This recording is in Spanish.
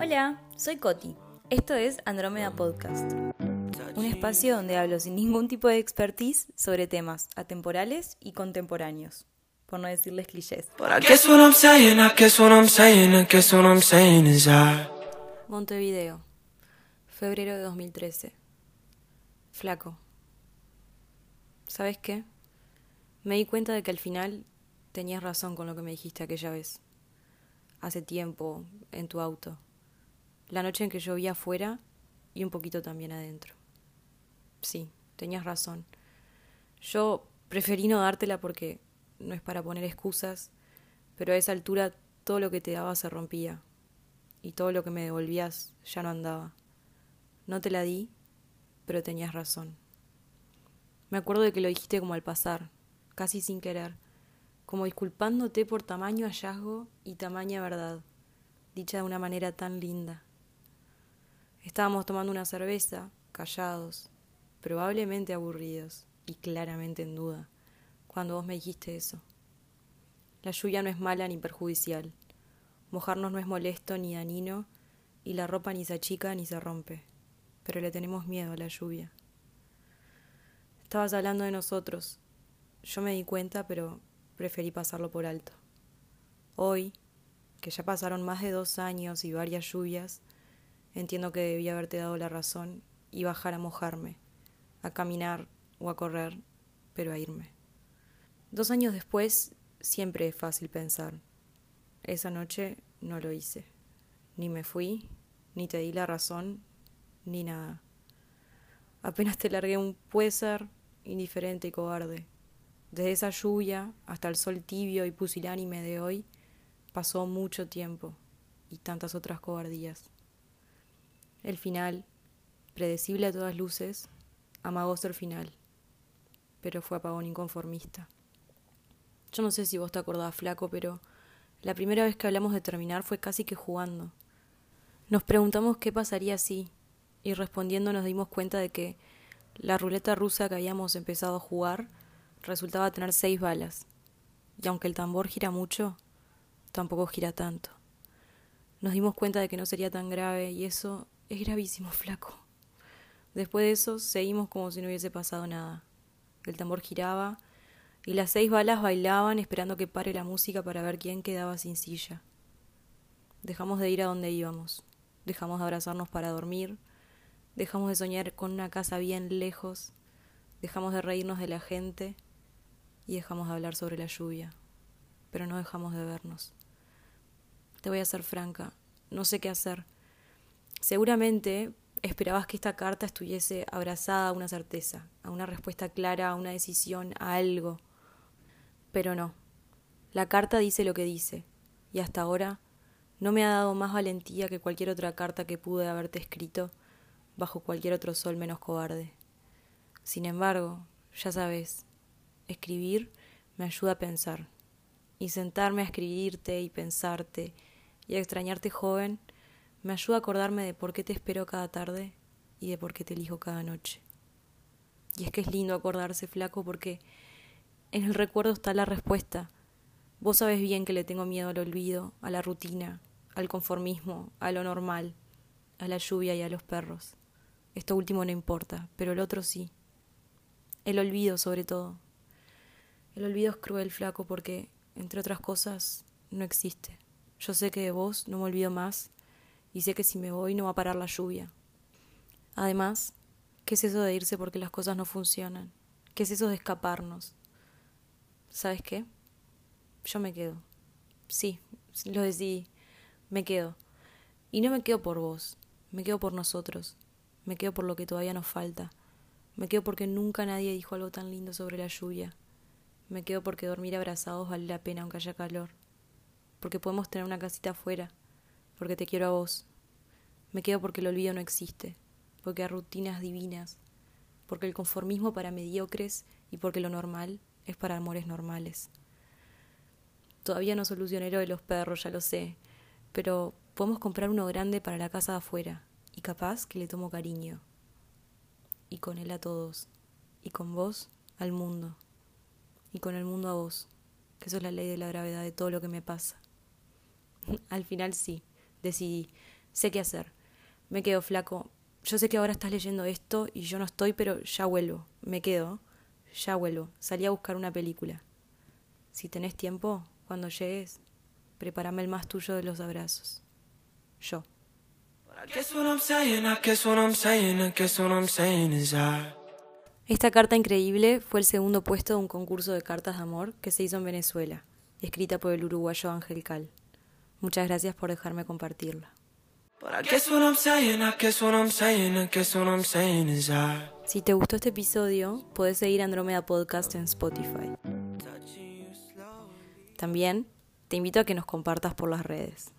Hola, soy Coti. Esto es Andrómeda Podcast, un espacio donde hablo sin ningún tipo de expertise sobre temas atemporales y contemporáneos, por no decirles clichés. Montevideo, febrero de 2013. Flaco. ¿Sabes qué? Me di cuenta de que al final tenías razón con lo que me dijiste aquella vez. Hace tiempo, en tu auto. La noche en que llovía afuera y un poquito también adentro. Sí, tenías razón. Yo preferí no dártela porque no es para poner excusas, pero a esa altura todo lo que te daba se rompía y todo lo que me devolvías ya no andaba. No te la di, pero tenías razón. Me acuerdo de que lo dijiste como al pasar, casi sin querer, como disculpándote por tamaño hallazgo y tamaña verdad, dicha de una manera tan linda. Estábamos tomando una cerveza, callados, probablemente aburridos y claramente en duda, cuando vos me dijiste eso. La lluvia no es mala ni perjudicial. Mojarnos no es molesto ni dañino, y la ropa ni se achica ni se rompe. Pero le tenemos miedo a la lluvia. Estabas hablando de nosotros. Yo me di cuenta, pero preferí pasarlo por alto. Hoy, que ya pasaron más de dos años y varias lluvias, entiendo que debía haberte dado la razón y bajar a mojarme, a caminar o a correr, pero a irme. Dos años después, siempre es fácil pensar. Esa noche no lo hice. Ni me fui, ni te di la razón, ni nada. Apenas te largué un puede ser indiferente y cobarde. Desde esa lluvia hasta el sol tibio y pusilánime de hoy, pasó mucho tiempo y tantas otras cobardías. El final, predecible a todas luces, amagó ser final, pero fue apagón inconformista. Yo no sé si vos te acordás, flaco, pero la primera vez que hablamos de terminar fue casi que jugando. Nos preguntamos qué pasaría si, y respondiendo nos dimos cuenta de que la ruleta rusa que habíamos empezado a jugar resultaba tener seis balas, y aunque el tambor gira mucho, tampoco gira tanto. Nos dimos cuenta de que no sería tan grave, y eso es gravísimo, flaco. Después de eso, seguimos como si no hubiese pasado nada. El tambor giraba, y las seis balas bailaban esperando que pare la música para ver quién quedaba sin silla. Dejamos de ir a donde íbamos, dejamos de abrazarnos para dormir, dejamos de soñar con una casa bien lejos, dejamos de reírnos de la gente y dejamos de hablar sobre la lluvia, pero no dejamos de vernos. Te voy a ser franca, no sé qué hacer. Seguramente esperabas que esta carta estuviese abrazada a una certeza, a una respuesta clara, a una decisión, a algo. Pero no. La carta dice lo que dice, y hasta ahora no me ha dado más valentía que cualquier otra carta que pude haberte escrito bajo cualquier otro sol menos cobarde. Sin embargo, ya sabes, escribir me ayuda a pensar, y sentarme a escribirte y pensarte y a extrañarte joven me ayuda a acordarme de por qué te espero cada tarde y de por qué te elijo cada noche. Y es que es lindo acordarse, flaco, porque en el recuerdo está la respuesta. Vos sabes bien que le tengo miedo al olvido, a la rutina, al conformismo, a lo normal, a la lluvia y a los perros. Esto último no importa, pero el otro sí. El olvido sobre todo. El olvido es cruel, flaco, porque, entre otras cosas, no existe. Yo sé que de vos no me olvido más y sé que si me voy no va a parar la lluvia. Además, ¿qué es eso de irse porque las cosas no funcionan? ¿Qué es eso de escaparnos? ¿Sabes qué? Yo me quedo. Sí, lo decidí. Me quedo. Y no me quedo por vos, me quedo por nosotros. Me quedo por lo que todavía nos falta. Me quedo porque nunca nadie dijo algo tan lindo sobre la lluvia. Me quedo porque dormir abrazados vale la pena aunque haya calor. Porque podemos tener una casita afuera porque te quiero a vos. Me quedo porque el olvido no existe, porque hay rutinas divinas, porque el conformismo para mediocres y porque lo normal es para amores normales. Todavía no solucioné lo de los perros, ya lo sé, pero podemos comprar uno grande para la casa de afuera y capaz que le tomo cariño. Y con él a todos, y con vos al mundo, y con el mundo a vos, que eso es la ley de la gravedad de todo lo que me pasa. al final sí decidí, sé qué hacer. Me quedo flaco. Yo sé que ahora estás leyendo esto y yo no estoy, pero ya vuelvo. Me quedo. Ya vuelvo. Salí a buscar una película. Si tenés tiempo, cuando llegues, prepárame el más tuyo de los abrazos. Yo. I guess what I'm saying, I guess what I'm saying, I guess what I'm saying is I. Esta carta increíble fue el segundo puesto de un concurso de cartas de amor que se hizo en Venezuela, escrita por el uruguayo Ángel Cal. Muchas gracias por dejarme compartirla. Si te gustó este episodio, puedes seguir Andrómeda Podcast en Spotify. También te invito a que nos compartas por las redes.